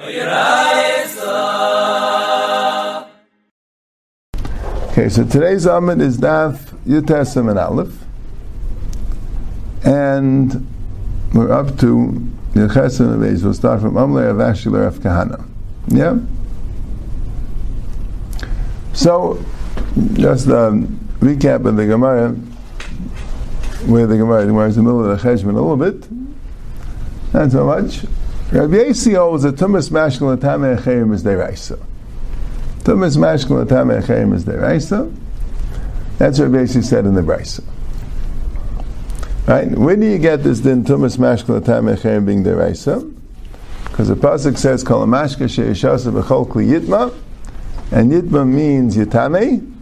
Okay, so today's Amid is Daf Yutesim and Aleph. And we're up to Yechesim and Beis. We'll start from Amle of Ashiler of Kahana. Yeah? So, just a recap of the Gemara, where the Gemara, the Gemara is in the middle of the Cheshbon a little bit. Not so much. Rabbi Yasi holds that Tumas Mashkel Atame Echayim is Deraisa. Tumas Mashkel Atame Echayim is Deraisa. That's what Yasi said in the Brisa. Right? Where do you get this then Tumas Mashkel Atame Echayim being Deraisa? Because the Pasuk says, Kol Mashka She'eshasa B'chol Kli Yitma, and Yitma means Yitame,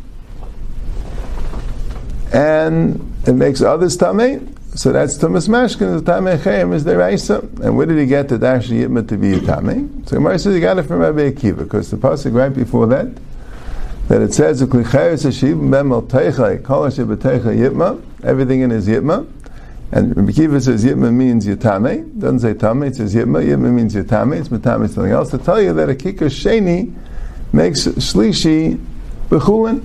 and it makes others Tameh, so that's Tumas Mashkin, the Tameh Chayim is the Raisa. And where did he get the actually Yitma to be a Tameh? So Gemara says he got it from Rabbi Akiva, because the Pasuk right before that, that it says, everything in his Yitma. And Rabbi Akiva says Yitma means Yitame, doesn't say Tame, it says Yitma, Yitma means Yitame, it's Matame, something else, to tell you that a Kikar Sheni makes Shlishi Bechulin.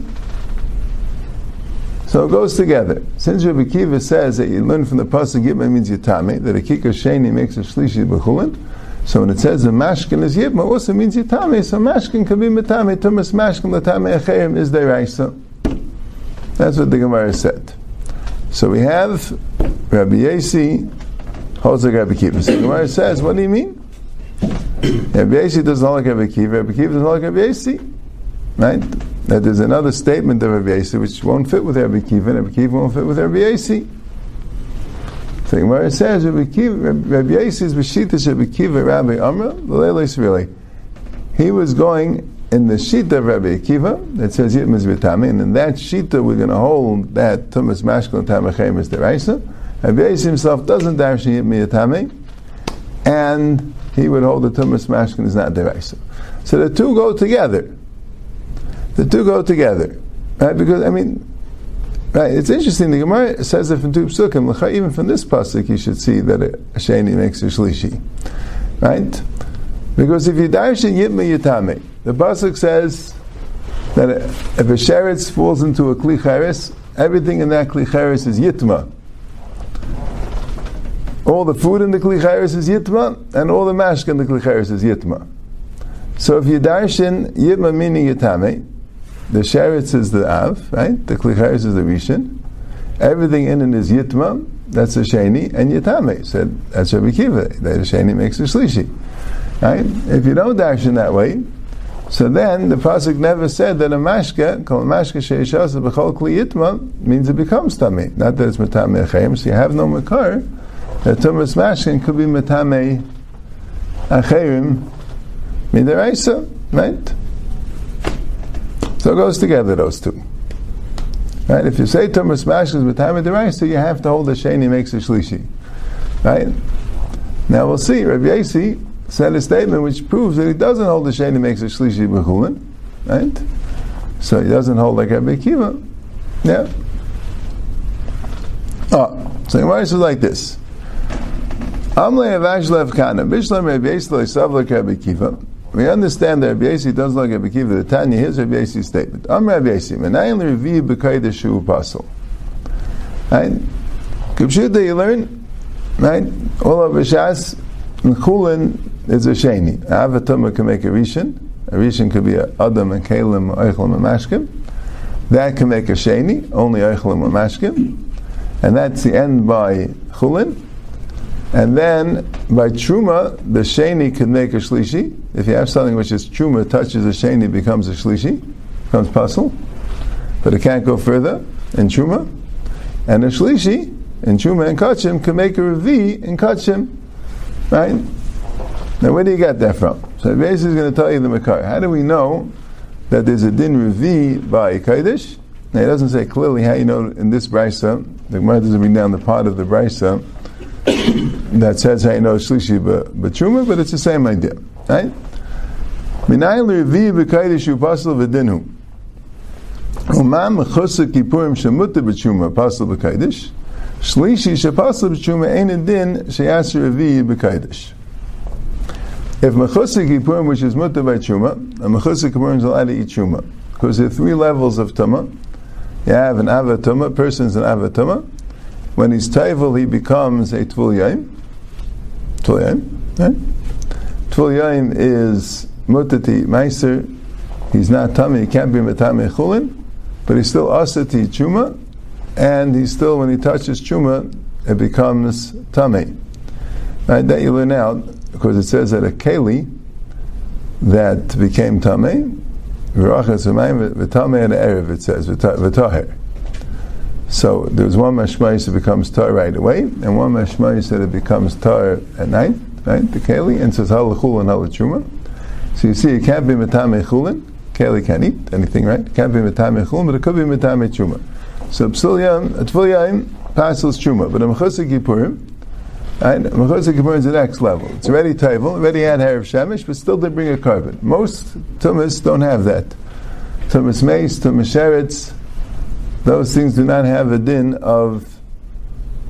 So it goes together. Since Rabbi Kiva says that you learn from the pasuk Yitma means Yitame, that a kikar sheni makes a shlishi b'chulin, so when it says the mashkin is Yitma, also means Yitame, so mashkin can be Mitame, Tumas mashkin Latame Echayim is Deraisa. That's what the Gemara said. So we have Rabbi Yasi holds like Rabbi Kiva. So the Gemara says, what do you mean? Rabbi Yasi doesn't hold like Rabbi Kiva, Rabbi Kiva doesn't hold like Rabbi Yasi. Right? That there's another statement of Rabbi Yasi which won't fit with Rabbi Kiva, and Rabbi Kiva won't fit with Rabbi Yasi. So Gemara says Rabbi Kiva, Rabbi Yasi is B'shita Rabbi Kiva, Rabbi Amra, L'leilis really. He was going in the Shita of Rabbi Akiva that says Yitmas V'tami, and in that Shita we're going to hold that Tumas Mashkal and Tamachem is Deraisa. Rabbi Yasi himself doesn't dash Yitmi Yitami, and he would hold the Tumas Mashkal is not Deraisa. So the two go together. The two go together, right? Because I mean, right? It's interesting. The Gemara says it from two psukim. Even from this pasuk, you should see that a sheni makes a shlishi, right? Because if you dash in yitma yitame, the pasuk says that if a sheretz falls into a kli cheres, everything in that kli cheres is yitma. All the food in the kli cheres is yitma, and all the mashk in the kli cheres is yitma. So if you darshan yitma meaning yitame, the sheretz is the av, right? The klicheres is the rishon. Everything in it is yitma, that's a sheni, and yitame. Said that's Rabbi Kiva. That a sheni makes a shlishi, right? If you don't dash in that way, so then the pasuk never said that a mashka, called mashka sheishas b'chol kli yitma, means it becomes tame. Not that it's metame achayim. So you have no makar. That tumas mashkin could be metame achayim midaraisa, right? So it goes together, those two. Right? If you say Tumas Mashkas with the so you have to hold the Sheni makes a Shlishi. Right? Now we'll see. Rabbi Yasi said a statement which proves that he doesn't hold the Sheni makes a Shlishi B'chulin. Right? So he doesn't hold like Rabbi Kiva. Yeah? Oh, so Gemara is like this. Amle Avashlev Kana, Bishlam Rabbi Yasi Rabbi Kiva. We understand that Rabbi Yasi does not get Bekiva the Tanya. Here's Rabbi Yasi's statement. I'm Rabbi Yasi. Menayin revi b'kayda shu pasul. Right? Kibshuda you learn, right? All of Shas and Chulin is a sheni. Avatuma can make a rishon. A rishon could be a adam and kalim, oichlim and mashkim. That can make a sheni. Only oichlim and mashkim. And that's the end by Chulin. And then by truma, the sheni can make a shlishi. If you have something which is truma touches a sheni, becomes a shlishi, becomes pasul. But it can't go further in truma. And a shlishi in truma and kachim can make a revi in kachim, right? Now, where do you get that from? So basically, is going to tell you the makar. How do we know that there's a din revi by kaidish? Now, he doesn't say clearly how you know in this brisa. The Gemara doesn't bring down the part of the brisa that says how you know shlishi b'truma, but it's the same idea, right? Kippurim shemuta b'truma pasel b'kaydish. Shlishi shepasel b'truma ein a din sheyas revi b'kaydish. If Mechusik Kippurim, which is mutter by Chuma, a Mechusik Kippurim is allowed to eat Chuma. Because there are three levels of Tumah. You have an Avatuma, person's an Avatuma. When he's Taival, he becomes a Tvul Yaim. Tvul Yaim, right? Tvul Yaim is Mutati Meiser. He's not Tami, he can't be Matame Chulin, but he's still Asati Chuma, and he's still, when he touches Chuma, it becomes Tame. Right, that you learn out, because it says that a Keli that became Tame, V'rachas V'mayim V'tameh and Erev, it says, V'taher. So there's one mashmayis that becomes tar right away, and one mashmayis that it becomes tar at night, right? The keli, and says halachul and halachuma. So you see, it can't be metame chulin. Keli can't eat anything, right? It can't be metame chulin, but it could be metame chuma. So psulyam, atfulyam, passes chuma, but a mechusik yipurim, right? Mechusik yipurim is the next level. It's already table, already had hair of shemish, but still didn't bring a korban. Most tumas don't have that. Tumas mace, tumas sheretz, those things do not have a din of,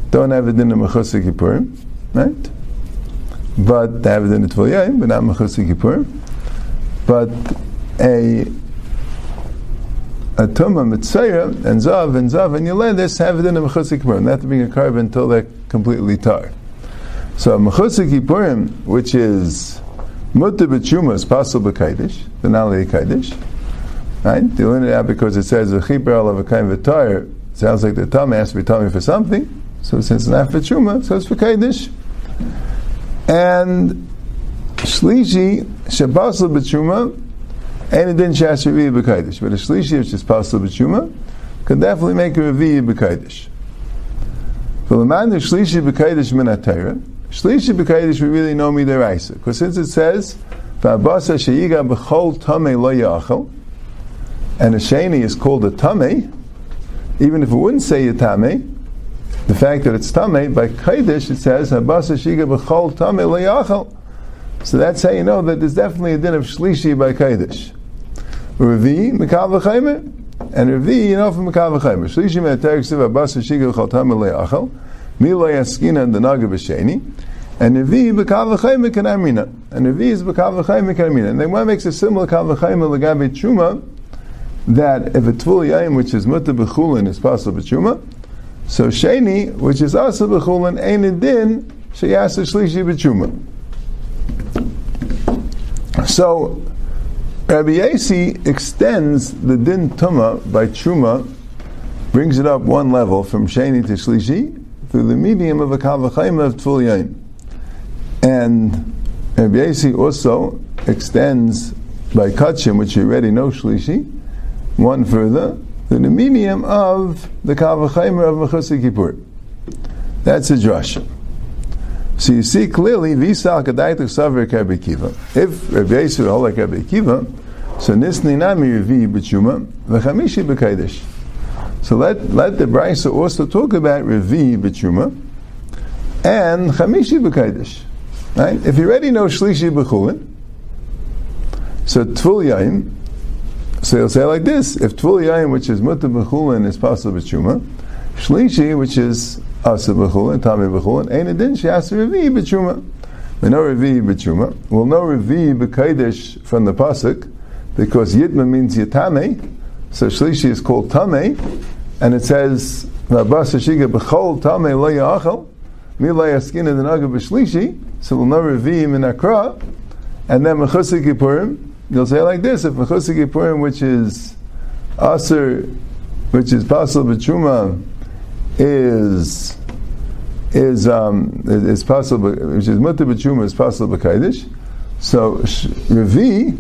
don't have a din of Mechusik Kippurim, right? But they have a din of Tvul but not Mechusik Kippurim. But a a Tumah Mitzayah and Zav and Zav and Yeledis have it in of Mechusik Kippurim. They have to bring a korban until they're completely tar. So Mechusik Kippurim, which is Mutta B'Tshuma, is possible B'Kaidish, the Nali Kaidish, Right? They learn it out because it says a chiper of a kind of a Sounds like the tummy has to be tummy for something. So since it's not for truma, so it's for kaidish. And shlishi shabasal b'truma, and it didn't shash revi b'kaidish. But a shlishi which is pasal b'truma could definitely make a revi b'kaidish. For the man shlishi b'kaidish min shlishi b'kaidish we really know me deraisa because since it says v'abasa sheyiga b'chol tamei lo yachal and a sheni is called a tame, even if it wouldn't say a tame, the fact that it's tame by kaidish it says habasa shiga b'chol tame leyachal. So that's how you know that there's definitely a din of shlishi by kaidish. Revi mekav v'chaymer, and Revi you know from mekav v'chaymer. Shlishi me'aterik siv habasa shiga b'chol tame leyachal. Mila yaskina and the naga b'sheni. And Revi b'kav v'chaymer can amina. And Revi is b'kav v'chaymer can amina. And then one makes a similar kav v'chaymer legabe truma that if a tvul yaim, which is mutter b'chulin, is possible b'chuma, so sheni, which is asa b'chulin, ain't a din sheyasa shlishi b'chuma. So Rabbi Yasi extends the din tuma by chuma, brings it up one level from sheni to shlishi through the medium of a kavachayim of tvul yaim. And Rabbi Yasi also extends by kachim, which you already know shlishi, one further, through the medium of the Kavachaimer of Mechusik. That's a drush. So you see clearly, Visal Kadaituk Savar Rabbi. If Rabbi Yisrael hold like Rabbi Kiva, so Nisni Nami Revi B'Chuma, V'chamishi B'Kaidish. So let, let the Brisa also talk about Revi B'Chuma and Chamishi B'Kaidish. Right? If you already know Shlishi B'Chulin, so Tvul Yaim, so he'll say like this: If tvul yayin, which is mutter b'chulin, is possible b'tshuma, shlishi, which is asa b'chulin, tami b'chulin, ain't a din she has to revi b'tshuma. We know revi b'tshuma. We'll know revi b'kaidish from the pasuk because yitma means yitame, so shlishi is called tame, and it says v'abas shiga b'chol tame lo yachal. Mila yaskina the naga b'shlishi, so we'll know revi in akra, and then mechusik yipurim, you'll say like this: If mechusik Purim, which is aser, which is possible b'truma, is is um, is possible, which is mutter b'truma, is possible b'kaidish. So revi,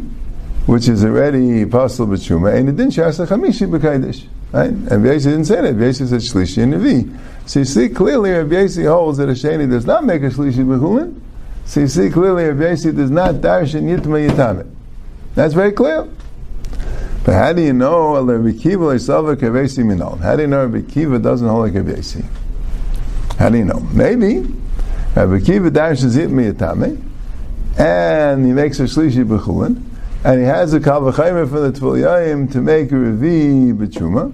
which is already possible b'truma, and it didn't shasa chamishi b'kaidish. Right? And Yasi didn't say that. Yasi said shlishi and revi. So you see clearly, Rabbi holds that a sheni does not make a shlishi b'chulin. So you see clearly, Rabbi does not darshan yitma yitamit. That's very clear. But how do you know Rabbi Kiva? How do you know Rabbi Kiva doesn't hold like Rabbi How do you know? Maybe Rabbi Kiva dashes it miyatame, and he makes a shlishi b'chulin, and he has a kavachayim from the tvul to make a revi b'chuma,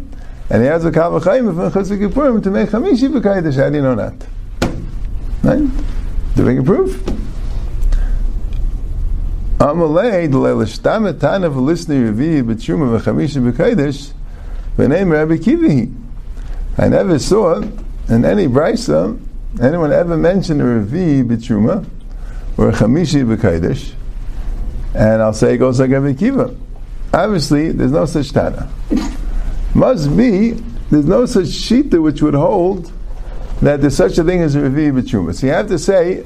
and he has a kavachayim the chesed to make chamishi b'kaidish. How do you know that? Right? Do make a proof? Amalei b'tshuma v'chamisha v'neim Rabbi. I never saw in any brisa anyone ever mention a revi b'tshuma or a chamishi b'kaidish, and I'll say it goes like Rabbi Kiva. Obviously, there's no such tana. Must be there's no such shita which would hold that there's such a thing as a revi b'tshuma. So you have to say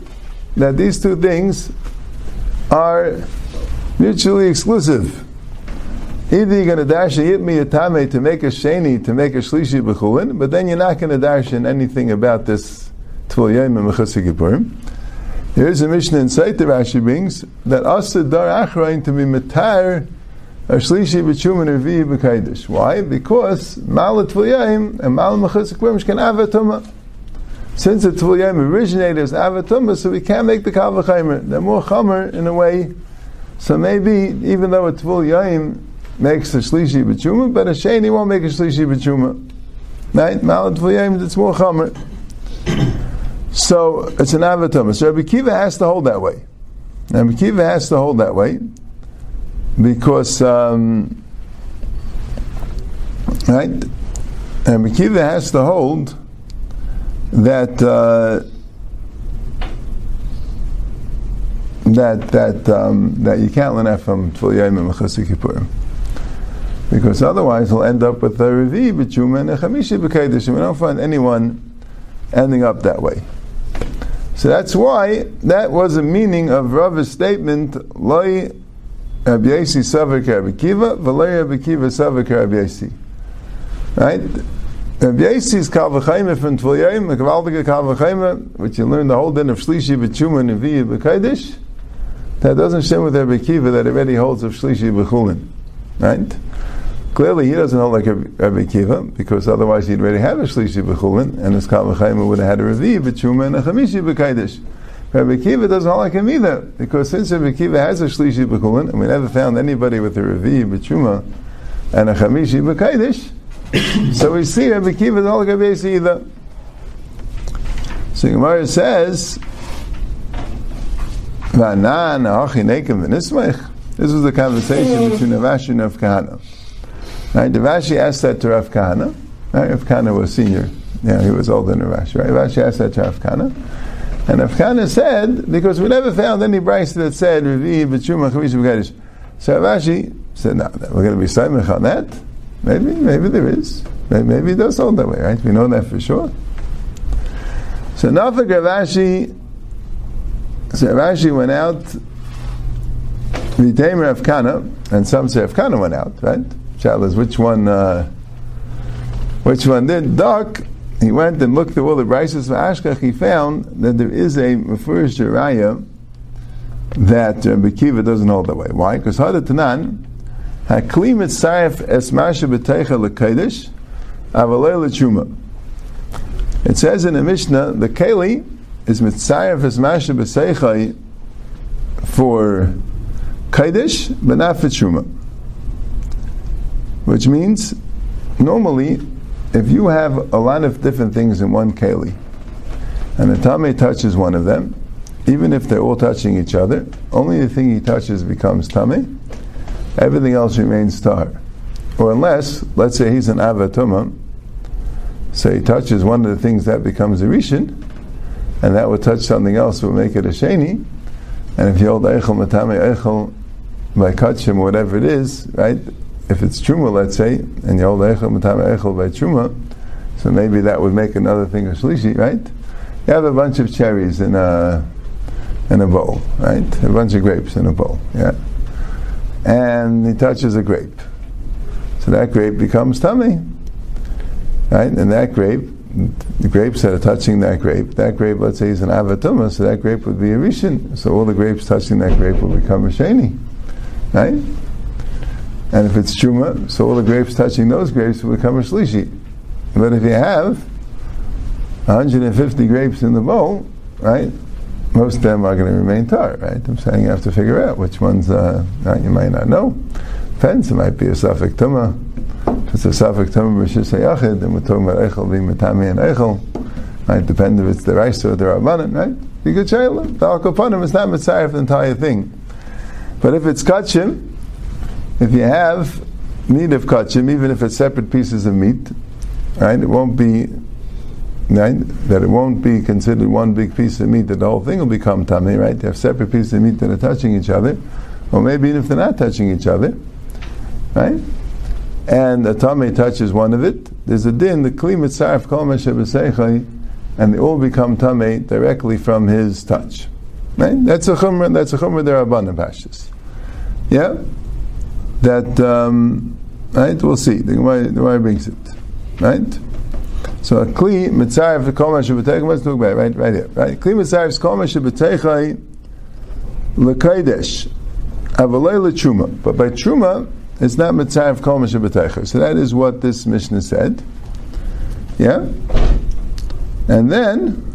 that these two things are mutually exclusive. Either you're going to dash a me a tame to make a sheni to make a shlishi b'chulin, but then you're not going to dash in anything about this tvul yom and mechasikipurim. Here's a mission in Sait that Rashi brings that asa dar achrain to be metar a shlishi b'chum and revi b'kaidish. Why? Because mal tvul yom and mal mechusik Kippurim can avatuma. Since the tvul originated as avatuma, so we can't make the kavachaymer. They're more chamer in a way. So maybe even though a tvul yom makes a shlishi b'chuma, but a sheni won't make a shlishi b'chuma. Right? Malat v'yayim, it's more chamer. So it's an avatum. So Rabbi Kiva has to hold that way. Rabbi Kiva has to hold that way because um, right. Rabbi Kiva has to hold that uh, that that um, that you can't learn from Tvul Yom and Mechasik Kippurim because otherwise we'll end up with a Revi b'Tshuma and a Chamishi we don't find anyone ending up that way. So that's why that was the meaning of Rav's statement, Loi Rabbi Yasi Savik Rabbi Kiva, V'loi Rabbi Kiva Savik Rabbi Yasi. Right? Rabbi Yasi's Kal V'chaim from Tvul the Kavaldige Kal V'chaim, which you learn the whole din of Shlishi b'Tshuma and Revi b'Keidish, that doesn't share with Rabbi Kiva that already holds of Shlishi b'Chulin. Right? Clearly, he doesn't hold like Rabbi Kiva because otherwise he'd already have a shlishi b'chulin, and his kal would have had a revi b'tshuma and a chamishi b'kaidish. Rabbi Kiva doesn't hold like him either because since Rabbi Kiva has a shlishi b'chulin, and we never found anybody with a revi b'tshuma and a chamishi b'kaidish, so we see Rabbi Kiva hold like Rabbi either. So Gemara says, "V'anan ha'achi nekem v'nismech." This was the conversation mm. between Avash and Rav Kahana. Right? Rashi asked that to Rav Kahana. Right? Rav Kahana was senior. Yeah, he was older than Rashi. Right? Rashi asked that to Rav Kahana. And Rav Kahana said, because we never found any brisa that said, Revi, B'chuma, Chavish, B'gadish. So Rashi said, no, we're going to be Saimach on that. Maybe, maybe there is. Maybe, it does hold that way, right? We know that for sure. So Nafak Rashi, so Rashi went out, Vitaim Rav Kahana, and some say Rav Kahana went out, right? Shaila is which one, uh, which one did? Duck, he went and looked at all the brises of Ashkach, he found that there is a Mefurish Raya that Rabbi Kiva doesn't hold that way. Why? Because Hada Tanan, Hakli Mitzayef Es Masha B'Teicha L'Keidish, Avalei L'Tshuma. It says in the Mishnah, the Keli is Mitzayef Es Masha for Keidish, but not for Tshuma which means normally if you have a lot of different things in one keli, and the tame touches one of them, even if they're all touching each other, only the thing he touches becomes tame. Everything else remains tar. Or unless, let's say he's an avatuma, so he touches one of the things that becomes a rishon, and that would touch something else would make it a sheni. And if you hold eichel matame eichel by kachim, whatever it is, right? if it's truma, let's say, and you hold echel matam echel by truma, so maybe that would make another thing a shlishi, right? You have a bunch of cherries in a in a bowl, right? A bunch of grapes in a bowl, yeah. And he touches a grape, so that grape becomes tummy, right? And that grape, the grapes that are touching that grape, that grape, let's say, is an avatuma, so that grape would be a rishon. So all the grapes touching that grape will become a sheni, right? And if it's truma, so all the grapes touching those grapes will become a shlishi. But if you have 150 grapes in the bowl, right, most of them are going to remain tar, right? I'm saying you have to figure out which ones uh, you might not know. Depends, it might be a suffix tuma. If it's a suffix tuma b'shis hayachid, then we're talking about echel being matami and echel. Might depend if it's the rice or the rabbanon, right? Be good shayla. The alkoponim is not mitzvah the entire thing. But if it's kachim, if you have meat of kachim, even if it's separate pieces of meat, right, it won't be right, that it won't be considered one big piece of meat, that the whole thing will become tummy, right? They have separate pieces of meat that are touching each other, or maybe even if they're not touching each other, right? And a tummy touches one of it, there's a din, the kli mitzaref kol and they all become tummy directly from his touch. Right? That's a chumrah, that's a chumrah derabanan pashtus. Yeah? That, um, right? We'll see. The Gemara brings it. Right? So a kli mitzaref kol mashabeteicha, let's talk about right, right here. Right? Kli mitzaref kol mashabeteicha l'kaidesh, avalei l'truma. But by chuma, it's not mitzaref kol mashabeteicha. So that is what this Mishnah said. Yeah? And then,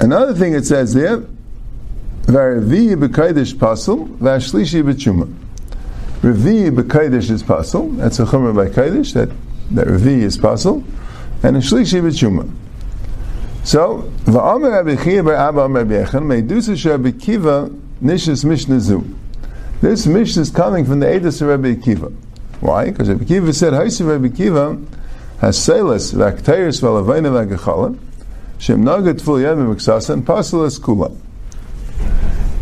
another thing it says there, V'aravi b'kaidish pasul, v'ashlishi b'tshuma. Revi b'kaidish is pasul, that's a chumrah by kaidish, that, that revi is pasul, and a shlishi b'tshuma. So, v'amer Rabbi Chia bar Abba Amar Rabbi Yechon, me'dusa Rabbi Kiva nishis mishnah zu. This mishnah is coming from the Edus of Rabbi Kiva. Why? Because Rabbi Kiva said, Haisi Rabbi Kiva has selis v'akteiris v'alavayna v'agachalim shem nagat full yad v'miksasa and pasalas kula.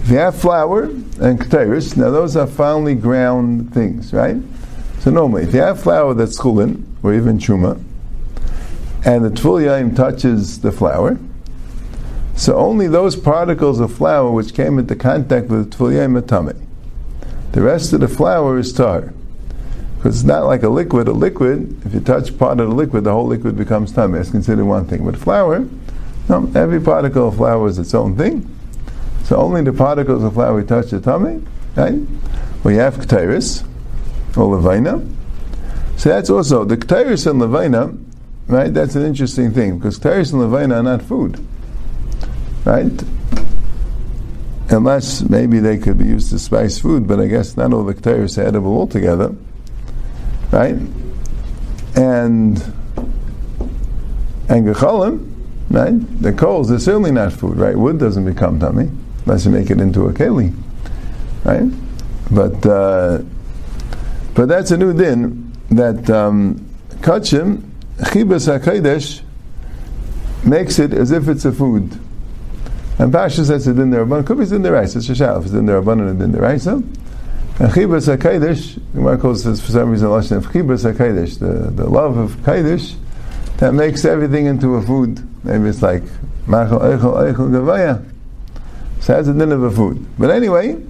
If you have flour and keteiris, now those are finely ground things, right? So normally, if you have flour that's chulin, or even chuma, and the yaim touches the flour, so only those particles of flour which came into contact with the yaim are The rest of the flour is tar. Because it's not like a liquid. A liquid, if you touch part of the liquid, the whole liquid becomes tummy. It's considered one thing. But flour, no, every particle of flour is its own thing. So only the particles of flour we touch the tummy, right? We have kteris, or levina. So that's also, the kteris and levina, right, that's an interesting thing, because kteris and levina are not food, right? Unless maybe they could be used to spice food, but I guess not all the kteris are edible altogether right? And and gechalim, right? The coals are certainly not food, right? Wood doesn't become tummy unless you make it into a keli, right? But uh, but that's a new din that um, kachim chibas hakodesh makes it as if it's a food. And Pasha says it in there, but it could be in the rice. It's a shal. If it's in there, abundant It's in the rice. And Chibas HaKadosh, Gemara calls for some reason Lashon of Chibas HaKadosh, the, the love of Kadosh, that makes everything into a food. Maybe it's like Machal Eichel Eichel Gavaya. So that's a din of a food. But anyway,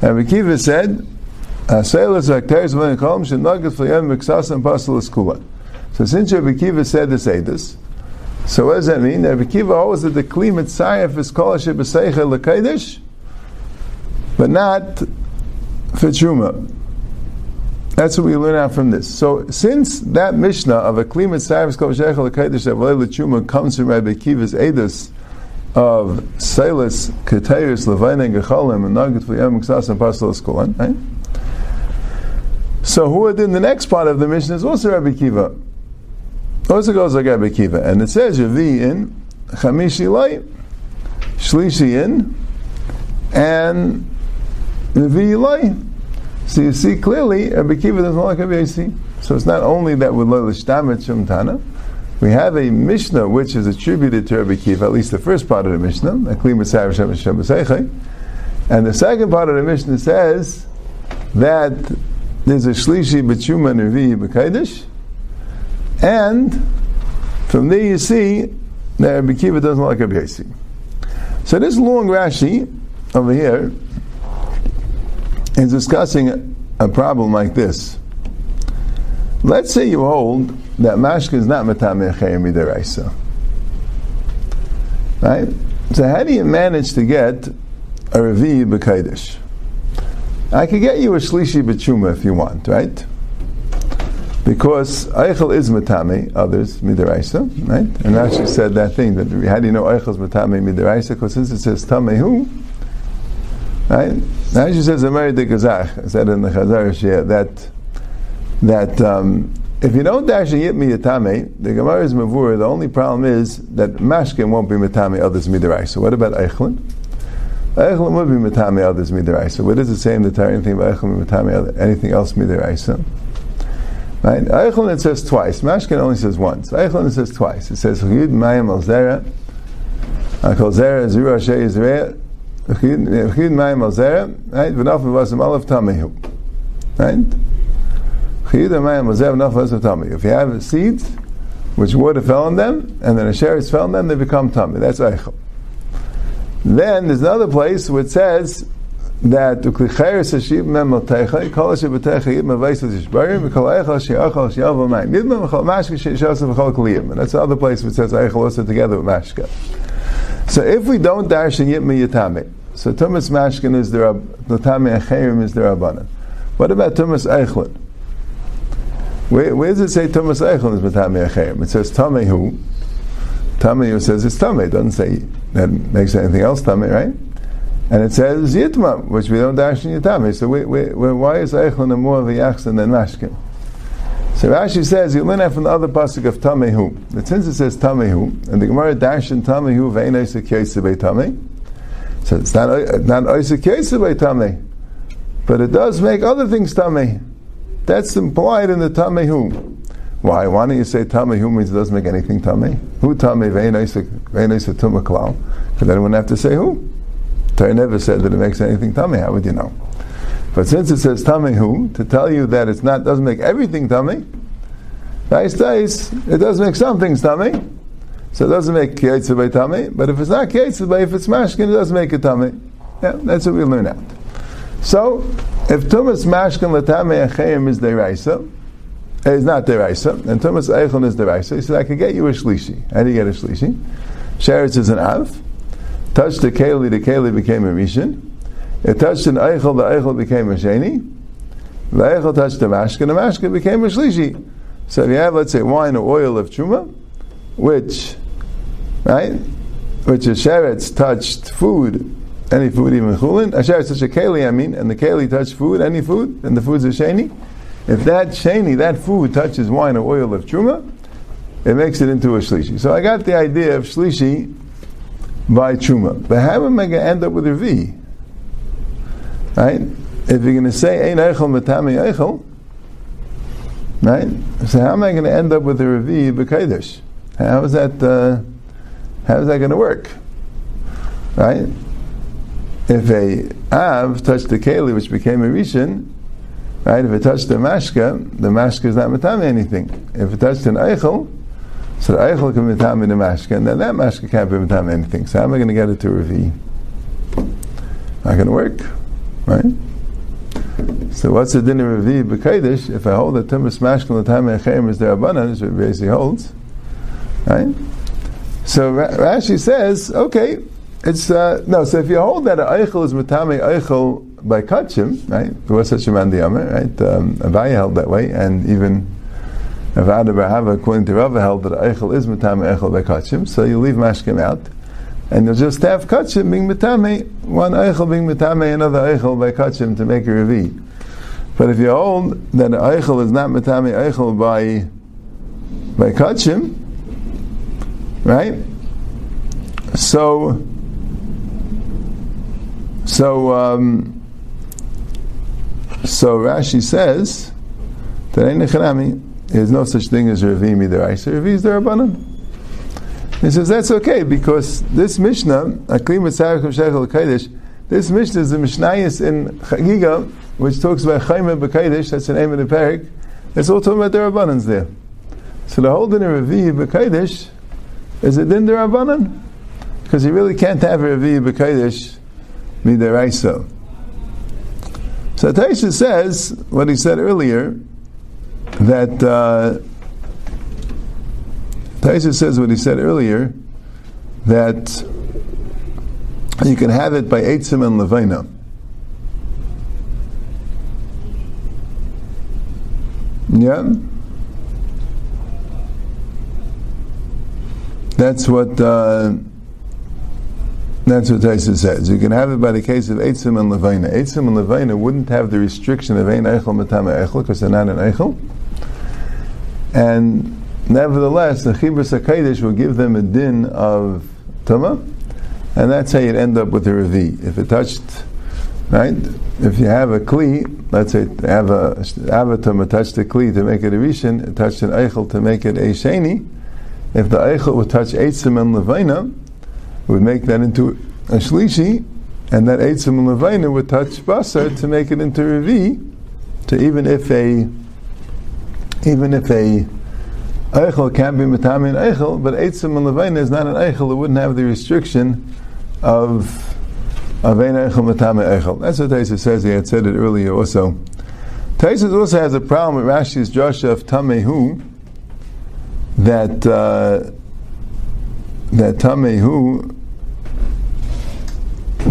Rabbi Kiva said, Aselas Akteris V'en Kolm Shenagas V'yem Miksas and Pasal Eskula. So since Rabbi Kiva said this, so what does that mean? Rabbi Kiva holds that the Kli Mitzayef is Kol Asher L'Kadosh, but not for truma. That's what we learn out from this. So, since that Mishnah of a klimat savis kol shechel lekaydish avalei truma comes from Rabbi Kiva's edus of Silas Ketayus Levaina Gechalim and Nagit V'Yam Ksas and Pasal Eskolan, right? So, who in the next part of the mission is also Rabbi Kiva. Also goes like Rabbi Kiva, and it says Yavi in Chamishi Light, Shlishi in, and so you see clearly, Rabbi Kiva doesn't like Rabbi So it's not only that with Lelishtamet Shumtana, we have a Mishnah which is attributed to Rabbi Kiva, at least the first part of the Mishnah, and the second part of the Mishnah says that there's a Shlishi B'Chuma and Revi B'Kaidish, and from there you see that Rabbi Kiva doesn't like Rabbi So this long Rashi over here is discussing a problem like this. Let's say you hold that mashka is not matameh chayim midiraisa. Right? So how do you manage to get a revi b'kaidish? I could get you a shlishi b'chuma if you want, right? Because Eichel is matame, others midiraisa, right? And Rashi said that thing that how do you know Eichel is matame midiraisa? Because since it says tamehu, right? Rashi says Ameri de Gazach said in the Chazar that that um, if you don't dash a yit miyatame, the Gemara is mavur. The only problem is that mashkin won't be mitame others midarai. So what about eichlin? Eichlin would be mitame others midarai. So what does it say in the Torah? Anything about eichlin mitame anything else midarai? Right? Eichlin it says twice. Mashkin only says once. Eichlin it says twice. It says Yud Mayim Al Zera. Call Zera Zura Shei Yisrael. Chid Mayim Al Zera. Right? V'naf Vasim Alav Tamehu. Right? Chid Mayim Al Zera V'naf Vasim Tamehu. If you have seeds, which water fell on them, and then a sheretz fell on them, they become tummy. That's Eichel. Then there's another place it says that and that's the other place it says eichel also together with mashka so if we don't dash in yitma yitame so tumas mashkin is the latame achayim is the rabbanan. What about tumas eichlin where, where does it say tumas eichlin is matame achayim it says tamehu tamehu says it's tame it doesn't say that makes anything else tame right and it says Yitma, which we don't dash in Yitame. So we, we, we, why is Eichlon more of a Yachsan than Mashkin? So Rashi says, you learn that from the other pasuk of Tamehu. But since it says Tamehu, and the Gemara dash in Tamehu, Vein Isaac Yesebe Tame. So it's not, not Isaac Yesebe Tame. But it does make other things Tame. That's implied in the Tamehu. Why? Why don't you say Tamehu means it doesn't make anything Tame? Who Tame Vein Isaac Vein Isaac Tumaklal? Because then wouldn't have to say who. Torah never said that it makes anything tummy. How would you know? But since it says who to tell you that it's not doesn't make everything tummy, nice days, it does make some things tummy. So it doesn't make by tummy. But if it's not by if it's mashkin, it doesn't make a tummy. Yeah, that's what we learn out. So if tumas mashkin latame achayim is deraisa, eh, it's not deraisa, and tumas eichon is deraisa. He said, I can get you a shlishi. How do you get a shlishi? Sheretz is an av touched the keli, the keli became a rishon. It touched an eichel, the eichel became a sheni. The eichel touched the mashkin, the mashkin became a shlishi. So if you have, let's say, wine or oil of truma, which, right, which a sheretz touched food, any food, even chulin, a sheretz such a keli, I mean, and the keli touched food, any food, and the food's a sheni. If that sheni, that food touches wine or oil of truma, it makes it into a shlishi. So I got the idea of shlishi by truma. But how am I going to end up with a V? Right? If you're going to say ein eichel matami eichel, right? So how am I going to end up with a revi b'kaidish? How is that? Uh, how is that going to work? Right? If a av touched the keli, which became a rishon, right? If it touched the mashka, the mashka is not matami anything. If it touched an eichel, so the Eichel can be Tam in the Mashka, and then that Mashka can't be Tam anything. So how am I going to get it to Ravi? Not going to work, right? So what's the din of Ravi B'Kaidish? If I hold that Tumas Mashka and the time Echem is their Abanan, is what basically holds, right? So Rashi says, okay, it's uh, no. So if you hold that Eichel is Matame Eichel by Kachim, right? Was such a man the right? Um, Abaye held that way, and even Avada Bahava, according to Rava, held that Eichel is Matame Eichel by Kachim, so you leave Mashkim out, and you'll just have Kachim being Matame, one Eichel being Matame, another Eichel by Kachim to make a Revi. But if you hold that Eichel is not Matame Eichel by, by Kachim, right? So, so, um, so Rashi says that ain't there's no such thing as Revi Midaraisa. Revi is the Rabbanan. He says that's okay because this Mishnah, Akli Mitzarech of Shechel Kodesh, this Mishnah is the Mishnayis in Chagiga, which talks about Chaim B'Kodesh, that's of the parak. It's all talking about the Rabbanans there. So the whole din of Revi B'Kodesh is it din the Rabbanan? Because you really can't have a Revi B'Kodesh Midaraisa. So Taisha says what he said earlier that uh, Taisa says what he said earlier that you can have it by Eitzim and Levina. Yeah? That's what uh, that's what Taisa says. You can have it by the case of Eitzim and Levina. Eitzim and Levina wouldn't have the restriction of Ein Eichel Matama Eichel because they're not an Eichel. and nevertheless, the Chibras HaKadosh will give them a din of Tuma, and that's how you'd end up with a Revi. If it touched, right? If you have a Kli, let's say have a Avatama touched a Kli to make it a Rishon, it touched an Eichel to make it a Sheni, if the Eichel would touch Eitzim and Levina, would make that into a Shlishi, and that Eitzim and would touch Basar to make it into Revi, to even if a even if a Eichel can be Matami and Eichel, but Eitzim and is not an Eichel, it wouldn't have the restriction of of Eichel Matami Eichel. That's what Taisa says, he had said it earlier also. Taisa also has a problem with Rashi's Joshua of Tamehu, that uh, that Tamehu,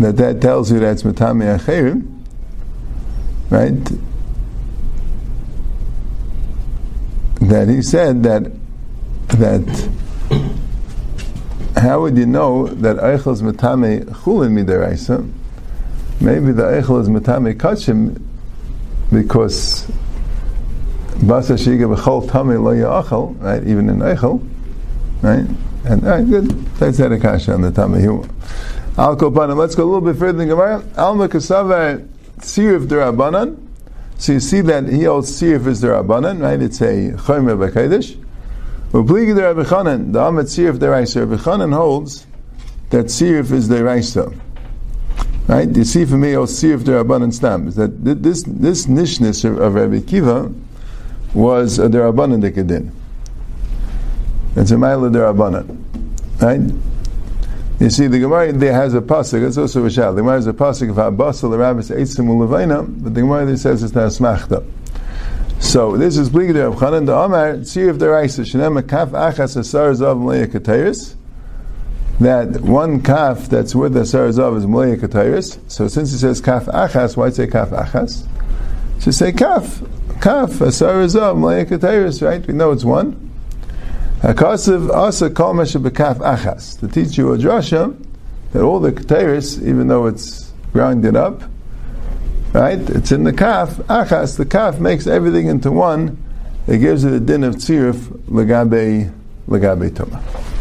that that tells you that's Matami Acherim, right? that he said that that how would you know that eichel is metame chulin midaraisa? Maybe the eichel is metame kachim because basa shiga b'chol tame lo yachal, right? Even in eichel, right? And right, good. That's that akasha on the tame. Al kopanim. Let's go a little bit further in Gemara. Alma kasava sirif derabanan. So you see that he holds Sirif is the Rabbanan, right? It's a Chomer B'Kodesh. Upligi Rabbi the Amet Sirif the Raisa. Rabbi Chanan holds that Sirif is the Raisa. Right? You see for me, holds Sirif the Rabbanan Stam. Is that this, this nishness of, of Rabbi Kiva was a Rabbanan Dekadin. It's a Maila the Rabbanan. Right? You see, the Gemara there has a pasuk. It's also a shal. The Gemara has a pasuk of Abbasal the Rabbis Eitzim Ulevaina, but the Gemara there says it's not smachta. So this is Bligid Rav Chanan. The Amar if the Raisa Shenem Kaf Achas Asar Zav Mleya. That one kaf that's with the is Mleya Ketayris. So since it says Kaf Achas, why say Kaf Achas? Just say Kaf. Kaf Asar Zav Mleya. Right? We know it's one. Hakasav asa kol bekaf achas. To teach you a drasha that all the keteris, even though it's grounded up, right? It's in the kaf achas. The kaf makes everything into one. It gives it a din of tzirif legabe legabe tuma.